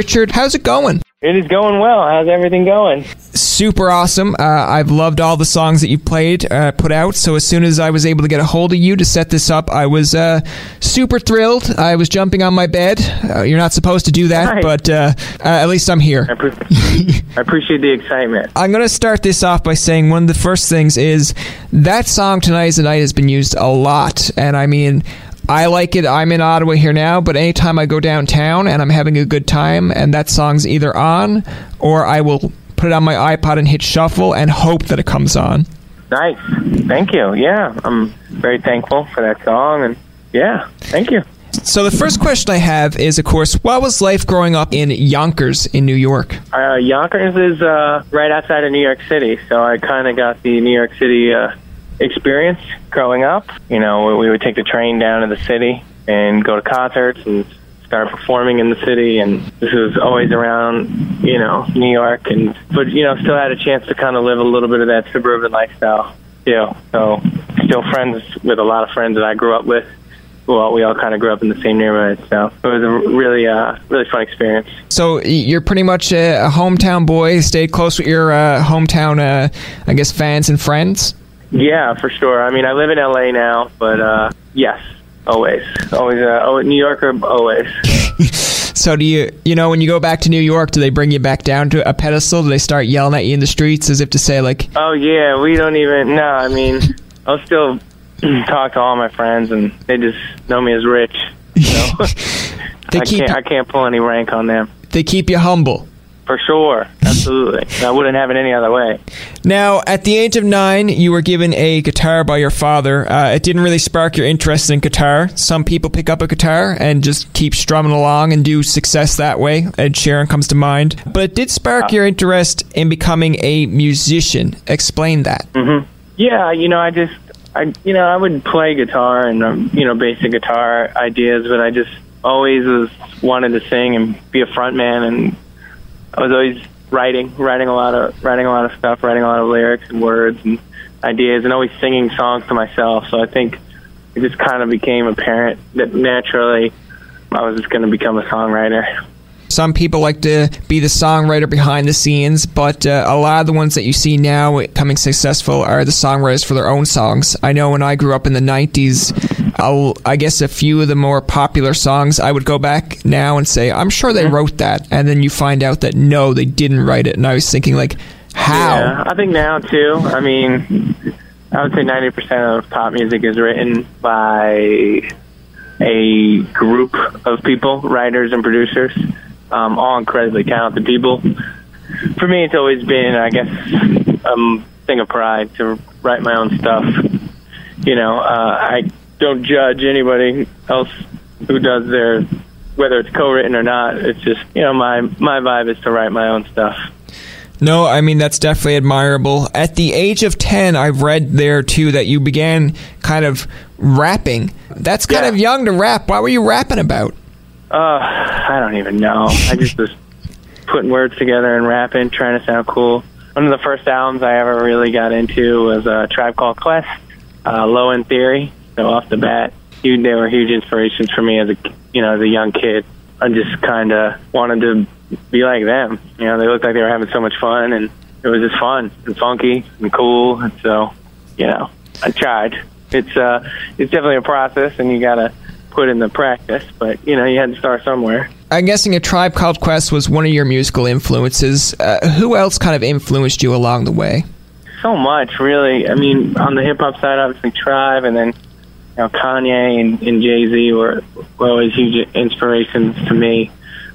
Richard, how's it going? It is going well. How's everything going? Super awesome. Uh, I've loved all the songs that you've played, uh, put out. So as soon as I was able to get a hold of you to set this up, I was uh, super thrilled. I was jumping on my bed. Uh, you're not supposed to do that, Right. but uh, uh, at least I'm here. I, pre- I appreciate the excitement. I'm going to start this off by saying one of the first things is that song Tonight is the Night has been used a lot. And I mean, I like it. I'm in Ottawa here now, but anytime I go downtown and I'm having a good time and that song's either on or I will put it on my iPod and hit shuffle and hope that it comes on. Nice. Thank you. Yeah, I'm very thankful for that song, and yeah, thank you. So the first question I have is, of course, what was life growing up in Yonkers in New York? Uh, Yonkers is uh, right outside of New York City, so I kind of got the New York City uh, experience growing up. You know, we would take the train down to the city and go to concerts and start performing in the city. And this was always around, you know, New York, and but you know, still had a chance to kind of live a little bit of that suburban lifestyle. too. so still friends with a lot of friends that I grew up with. Well, we all kind of grew up in the same neighborhood, so it was a really, uh, really fun experience. So you're pretty much a, hometown boy, stayed close with your uh, hometown, uh, I guess, fans and friends. Yeah, for sure. I mean, I live in LA now, but uh, yes, always, always, uh, oh, New Yorker, always. So do you, you know, when you go back to New York, do they bring you back down to a pedestal? Do they start yelling at you in the streets as if to say, like, Oh yeah, we don't even. No, I mean, I'll still talk to all my friends, and they just know me as rich. So They I keep- can't, I can't pull any rank on them they keep you humble? For sure. Absolutely, I wouldn't have it any other way. Now, at the age of nine, you were given a guitar by your father. Uh, it didn't really spark your interest in guitar. Some people pick up a guitar and just keep strumming along and do success that way. Ed Sheeran comes to mind. But it did spark your interest in becoming a musician. Explain that. Yeah, you know, I just, I, you know, I would play guitar and um, you know, basic guitar ideas, but I just always was wanted to sing and be a front man, and I was always writing, writing a lot of, writing a lot of stuff, writing a lot of lyrics and words and ideas, and always singing songs to myself. So I think it just kind of became apparent that naturally I was just going to become a songwriter. Some people like to be the songwriter behind the scenes, but uh, a lot of the ones that you see now becoming successful are the songwriters for their own songs. I know when I grew up in the 90s, I'll, I guess a few of the more popular songs, I would go back now and say, I'm sure they wrote that. And then you find out that no, they didn't write it. And I was thinking, like, how? Yeah, I think now too. I mean, I would say ninety percent of pop music is written by a group of people, writers and producers, um, all incredibly talented people. For me, it's always been, I guess, a thing of pride to write my own stuff. You know, uh, I don't judge anybody else who does their, whether it's co-written or not. It's just, you know, my my vibe is to write my own stuff. No, I mean that's definitely admirable. At the age of 10, I've read there too that you began kind of rapping. That's kind Yeah. of young to rap. What were you rapping about? Uh, I don't even know. I just was putting words together and rapping, trying to sound cool. One of the first albums I ever really got into was a Tribe Called Quest, uh, Low End Theory. So off the bat, they were huge inspirations for me as a you know as a young kid. I just kind of wanted to be like them. You know, they looked like they were having so much fun, and it was just fun and funky and cool. And so, you know, I tried. It's uh, it's definitely a process, and you gotta put in the practice. But you know, you had to start somewhere. I'm guessing a Tribe Called Quest was one of your musical influences. Uh, who else kind of influenced you along the way? So much, really. I mean, on the hip hop side, obviously Tribe, and then you know Kanye and, and Jay Z were, were always huge inspirations to me.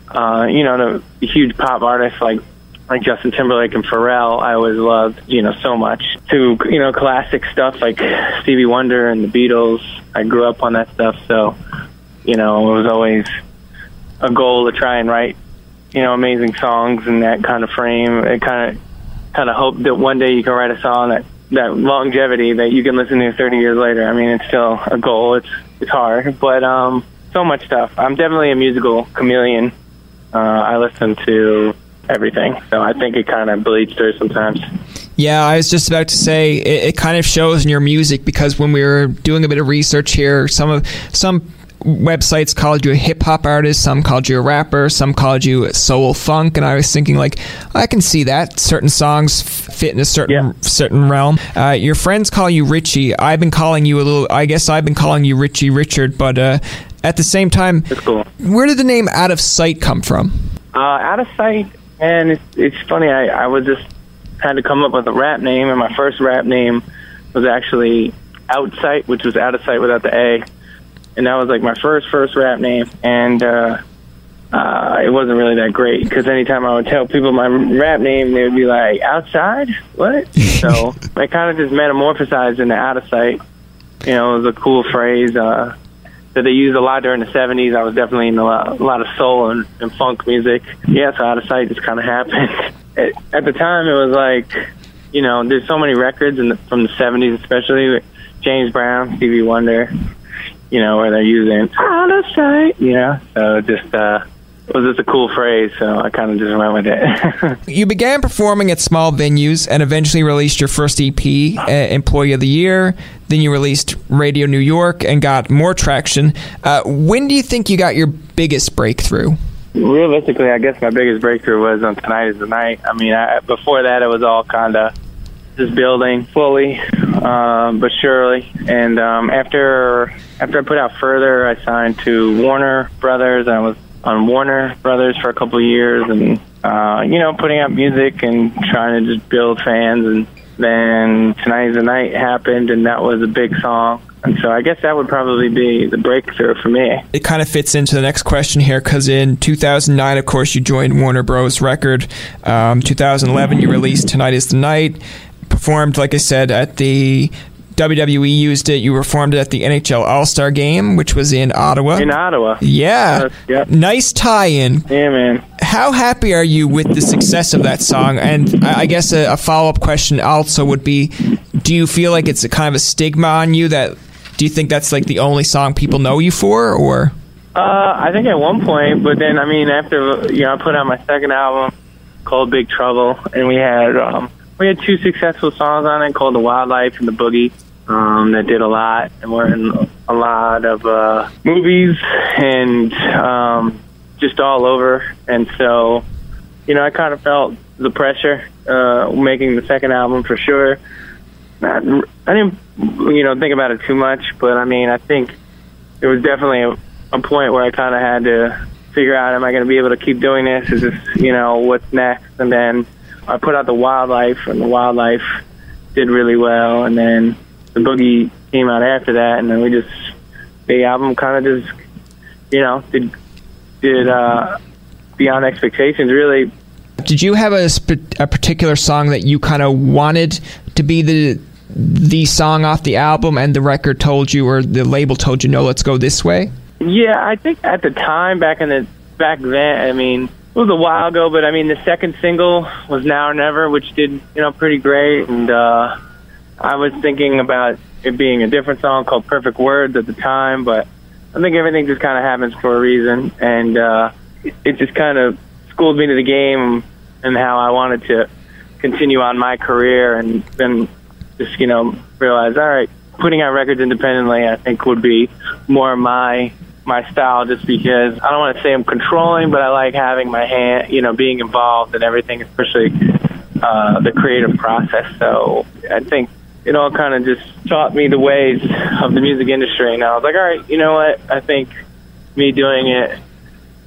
Uh, you know, the, the huge pop artists like like Justin Timberlake and Pharrell, I always loved, you know, so much. To, you know, classic stuff like Stevie Wonder and the Beatles. I grew up on that stuff, so, you know, it was always a goal to try and write, you know, amazing songs in that kind of frame. It kind of, kind of hope that one day you can write a song that, that longevity that you can listen to 30 years later. I mean, it's still a goal. It's, it's hard, but, um, so much stuff. I'm definitely a musical chameleon. Uh, I listen to everything. So I think it kind of bleeds through sometimes. Yeah, I was just about to say it, it, kind of shows in your music because when we were doing a bit of research here, some of some websites called you a hip hop artist, some called you a rapper, some called you soul funk, and I was thinking like I can see that certain songs fit in a certain yeah. certain realm. Uh, your friends call you Richie. I've been calling you a little. I guess I've been calling you Richie Richard, but uh, at the same time, cool. where did the name Outasight come from? Uh, out of Sight and it's it's funny. I I was just had to come up with a rap name, and my first rap name was actually Outsight, which was out of sight without the A, and that was like my first first rap name, and uh, uh, it wasn't really that great because anytime I would tell people my rap name, they would be like, "Outside, what?" so I kind of just metamorphosized into out of sight. You know, it was a cool phrase. Uh, that they used a lot during the 70s. I was definitely in a lot, a lot of soul and, and funk music. Yeah, so out of sight just kind of happened. At, the time, it was like, you know, there's so many records in the, from the 70s, especially James Brown, Stevie Wonder, you know, where they're using out of sight, you know. So just, uh, it was just a cool phrase, so I kind of just went with it. you began performing at small venues and eventually released your first EP, uh, Employee of the Year. Then you released Radio New York and got more traction. Uh, when do you think you got your biggest breakthrough? Realistically, I guess my biggest breakthrough was on Tonight is the Night. I mean, I, before that, it was all kind of just building slowly um, but surely. And um, after after I put out further, I signed to Warner Brothers. I was on Warner Brothers for a couple of years, and uh, you know, putting out music and trying to just build fans. And then Tonight's the Night happened, and that was a big song. And so I guess that would probably be the breakthrough for me. It kind of fits into the next question here because in 2009, of course, you joined Warner Bros. Record. Um, 2011, you released Tonight is the Night. Performed, like I said, at the WWE used it. You performed it at the NHL All Star Game, which was in Ottawa. In Ottawa. Yeah. yep. Nice tie in. Yeah, man. How happy are you with the success of that song? And I guess a, a follow up question also would be do you feel like it's a kind of a stigma on you that do you think that's like the only song people know you for or uh, I think at one point, but then I mean after you know I put out my second album called Big Trouble and we had um we had two successful songs on it called The Wildlife and The Boogie um, that did a lot and were in a lot of uh, movies and um, just all over. And so, you know, I kind of felt the pressure uh, making the second album for sure. I didn't, you know, think about it too much, but I mean, I think it was definitely a, a point where I kind of had to figure out, am I going to be able to keep doing this? Is this, you know, what's next? And then I put out the wildlife, and the wildlife did really well. And then the boogie came out after that, and then we just the album kind of just you know did did uh, beyond expectations really. Did you have a, a particular song that you kind of wanted to be the the song off the album, and the record told you, or the label told you, no, let's go this way? Yeah, I think at the time back in the back then, I mean, it was a while ago, but I mean, the second single was Now or Never, which did you know pretty great, and uh, I was thinking about it being a different song called Perfect Words at the time, but I think everything just kind of happens for a reason, and uh, it just kind of schooled me to the game and how I wanted to continue on my career, and then just you know realize, all right, putting out records independently, I think would be more my my style, just because I don't want to say I'm controlling, but I like having my hand, you know, being involved in everything, especially uh, the creative process. So I think it all kind of just taught me the ways of the music industry. And I was like, all right, you know what? I think me doing it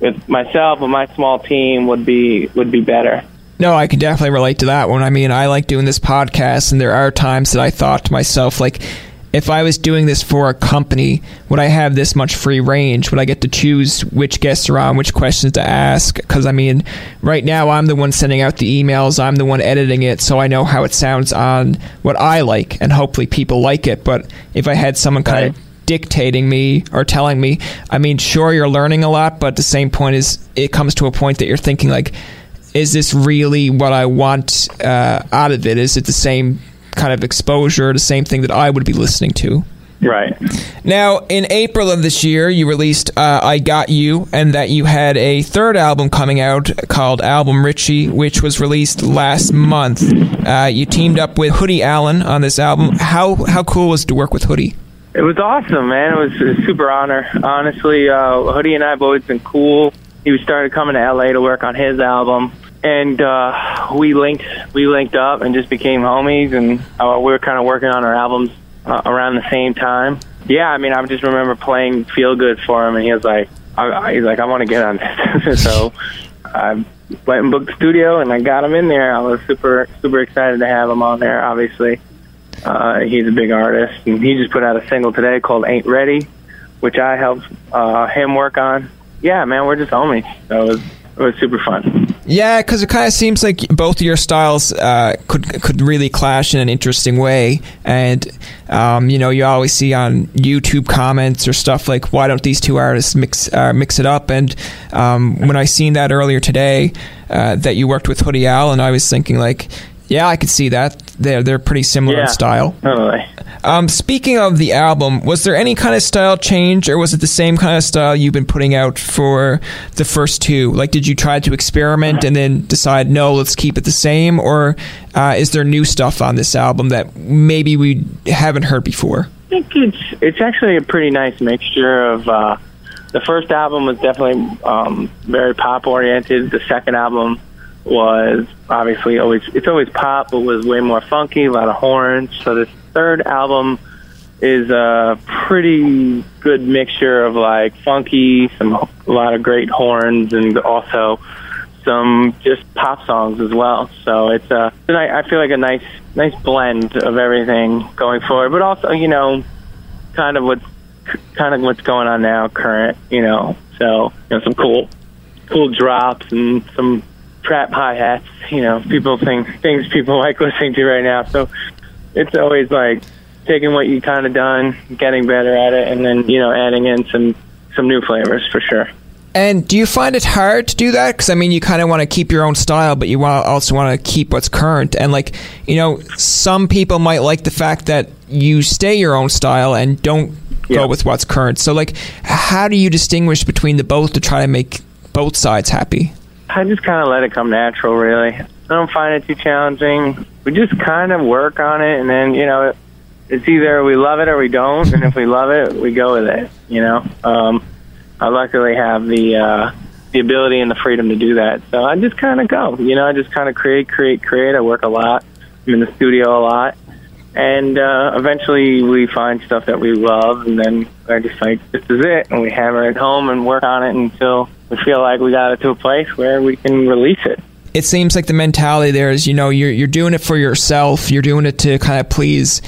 with myself and my small team would be would be better. No, I can definitely relate to that one. I mean, I like doing this podcast, and there are times that I thought to myself, like, if I was doing this for a company, would I have this much free range? Would I get to choose which guests are on, which questions to ask? Because I mean, right now I'm the one sending out the emails, I'm the one editing it, so I know how it sounds on what I like, and hopefully people like it. But if I had someone kind Right. of dictating me or telling me, I mean, sure, you're learning a lot, but the same point is, it comes to a point that you're thinking like, is this really what I want uh, out of it? Is it the same kind of exposure, the same thing that I would be listening to? Right. Now, in April of this year, you released uh, I Got You, and that you had a third album coming out called Album Richie, which was released last month. Uh, you teamed up with Hoodie Allen on this album. How, how cool was it to work with Hoodie? It was awesome, man. It was a super honor. Honestly, uh, Hoodie and I have always been cool. He was started coming to LA to work on his album, and uh, we linked we linked up and just became homies. And uh, we were kind of working on our albums uh, around the same time. Yeah, I mean, I just remember playing "Feel Good" for him, and he was like, I, I, "He's like, I want to get on this." so I went and booked the studio, and I got him in there. I was super super excited to have him on there. Obviously. Uh, he's a big artist, and he just put out a single today called "Ain't Ready," which I helped uh, him work on. Yeah, man, we're just homies. So was, it was super fun. Yeah, because it kind of seems like both of your styles uh, could could really clash in an interesting way, and um, you know you always see on YouTube comments or stuff like, "Why don't these two artists mix uh, mix it up?" And um, when I seen that earlier today, uh, that you worked with Hoodie Allen, and I was thinking like, "Yeah, I could see that. They're they're pretty similar Yeah. in style." Totally. Um, speaking of the album, was there any kind of style change, or was it the same kind of style you've been putting out for the first two? Like, did you try to experiment and then decide, no, let's keep it the same, or uh, is there new stuff on this album that maybe we haven't heard before? I think it's it's actually a pretty nice mixture of. Uh, the first album was definitely um, very pop oriented. The second album was obviously always it's always pop, but was way more funky, a lot of horns. So this third album is a pretty good mixture of like funky, some a lot of great horns, and also some just pop songs as well. So it's a I feel like a nice nice blend of everything going forward, but also you know kind of what's kind of what's going on now, current. You know, so you know some cool cool drops and some trap hi hats. You know, people think things people like listening to right now. So it's always like taking what you kind of done, getting better at it, and then you know adding in some some new flavors for sure. And do you find it hard to do that? Because I mean, you kind of want to keep your own style, but you want also want to keep what's current. And like, you know, some people might like the fact that you stay your own style and don't Yeah. go with what's current. So like, how do you distinguish between the both to try to make both sides happy? I just kind of let it come natural, really. I don't find it too challenging. We just kind of work on it, and then you know, it's either we love it or we don't. And if we love it, we go with it. You know, um, I luckily have the uh, the ability and the freedom to do that. So I just kind of go. You know, I just kind of create, create, create. I work a lot. I'm in the studio a lot, and uh, eventually we find stuff that we love, and then I just like this is it, and we hammer it home and work on it until we feel like we got it to a place where we can release it. It seems like the mentality there is, you know, you're you're doing it for yourself. You're doing it to kind of please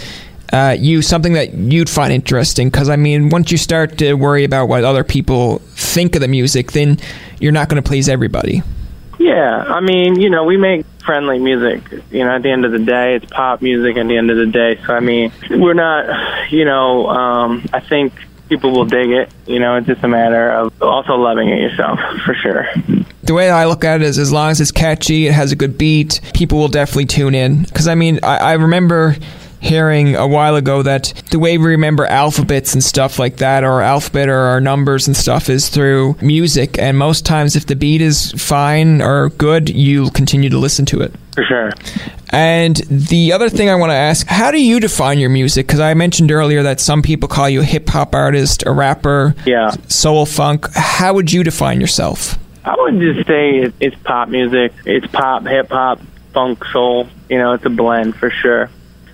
uh, you, something that you'd find interesting. Because I mean, once you start to worry about what other people think of the music, then you're not going to please everybody. Yeah, I mean, you know, we make friendly music. You know, at the end of the day, it's pop music. At the end of the day, so I mean, we're not. You know, um, I think people will dig it. You know, it's just a matter of also loving it yourself, for sure. The way I look at it is, as long as it's catchy, it has a good beat, people will definitely tune in. Because I mean, I, I remember hearing a while ago that the way we remember alphabets and stuff like that, or alphabet or our numbers and stuff, is through music. And most times, if the beat is fine or good, you'll continue to listen to it. For sure. And the other thing I want to ask, how do you define your music? Because I mentioned earlier that some people call you a hip hop artist, a rapper, Yeah. soul funk. How would you define yourself? I would just say it's pop music. It's pop, hip hop, funk, soul. You know, it's a blend for sure.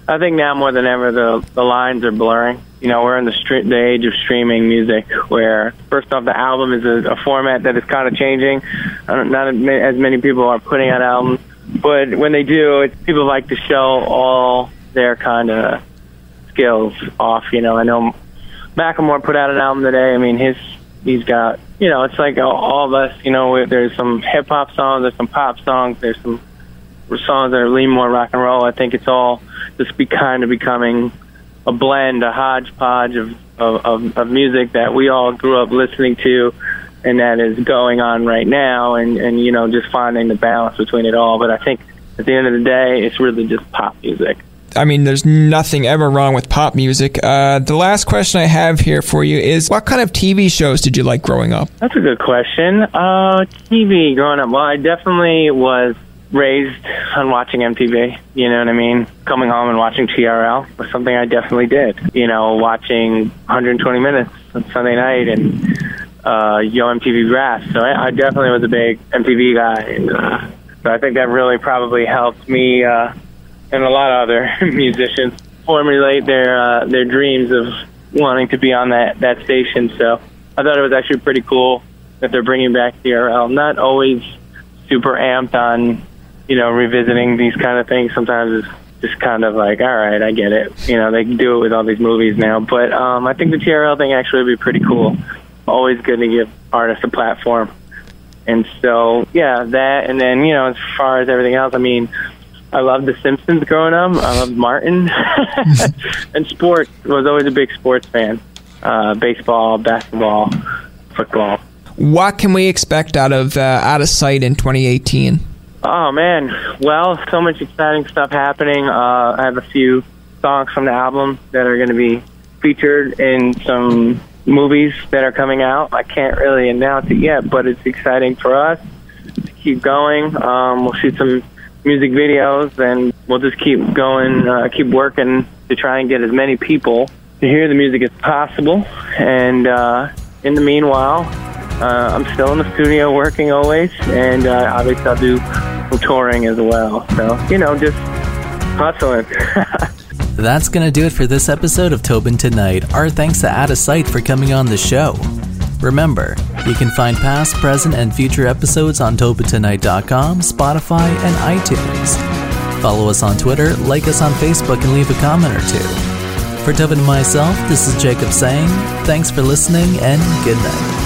I think now more than ever the the lines are blurring. You know, we're in the stre- the age of streaming music, where first off, the album is a, a format that is kind of changing. Not as many people are putting out albums, but when they do, it's, people like to show all their kind of skills off. You know, I know Macklemore put out an album today. I mean, his he's got you know, it's like all of us. You know, there's some hip hop songs, there's some pop songs, there's some songs that are lean more rock and roll. I think it's all just be kind of becoming a blend, a hodgepodge of, of, of, of music that we all grew up listening to and that is going on right now and, and, you know, just finding the balance between it all. But I think at the end of the day, it's really just pop music. I mean, there's nothing ever wrong with pop music. Uh, the last question I have here for you is what kind of TV shows did you like growing up? That's a good question. Uh, TV growing up. Well, I definitely was raised on watching MTV. You know what I mean? Coming home and watching TRL was something I definitely did. You know, watching 120 Minutes on Sunday night and uh, Yo MTV Raps. So I, I definitely was a big MTV guy. And, uh, so I think that really probably helped me uh, and a lot of other musicians formulate their uh, their dreams of wanting to be on that that station. So I thought it was actually pretty cool that they're bringing back TRL. Not always super amped on you know, revisiting these kind of things sometimes is just kind of like, all right, I get it. You know, they can do it with all these movies now. But um, I think the TRL thing actually would be pretty cool. Always good to give artists a platform. And so, yeah, that. And then, you know, as far as everything else, I mean, I loved The Simpsons growing up. I loved Martin. and sports. was always a big sports fan. Uh, baseball, basketball, football. What can we expect out of uh, Outasight in 2018? Oh man, well, so much exciting stuff happening. Uh, I have a few songs from the album that are going to be featured in some movies that are coming out. I can't really announce it yet, but it's exciting for us to keep going. Um, we'll shoot some music videos, and we'll just keep going, uh, keep working to try and get as many people to hear the music as possible. And uh, in the meanwhile, uh, I'm still in the studio working always, and uh, obviously I'll do some touring as well. So, you know, just hustling. That's going to do it for this episode of Tobin Tonight. Our thanks to Outasight for coming on the show. Remember, you can find past, present, and future episodes on TobinTonight.com, Spotify, and iTunes. Follow us on Twitter, like us on Facebook, and leave a comment or two. For Tobin and myself, this is Jacob saying thanks for listening and good night.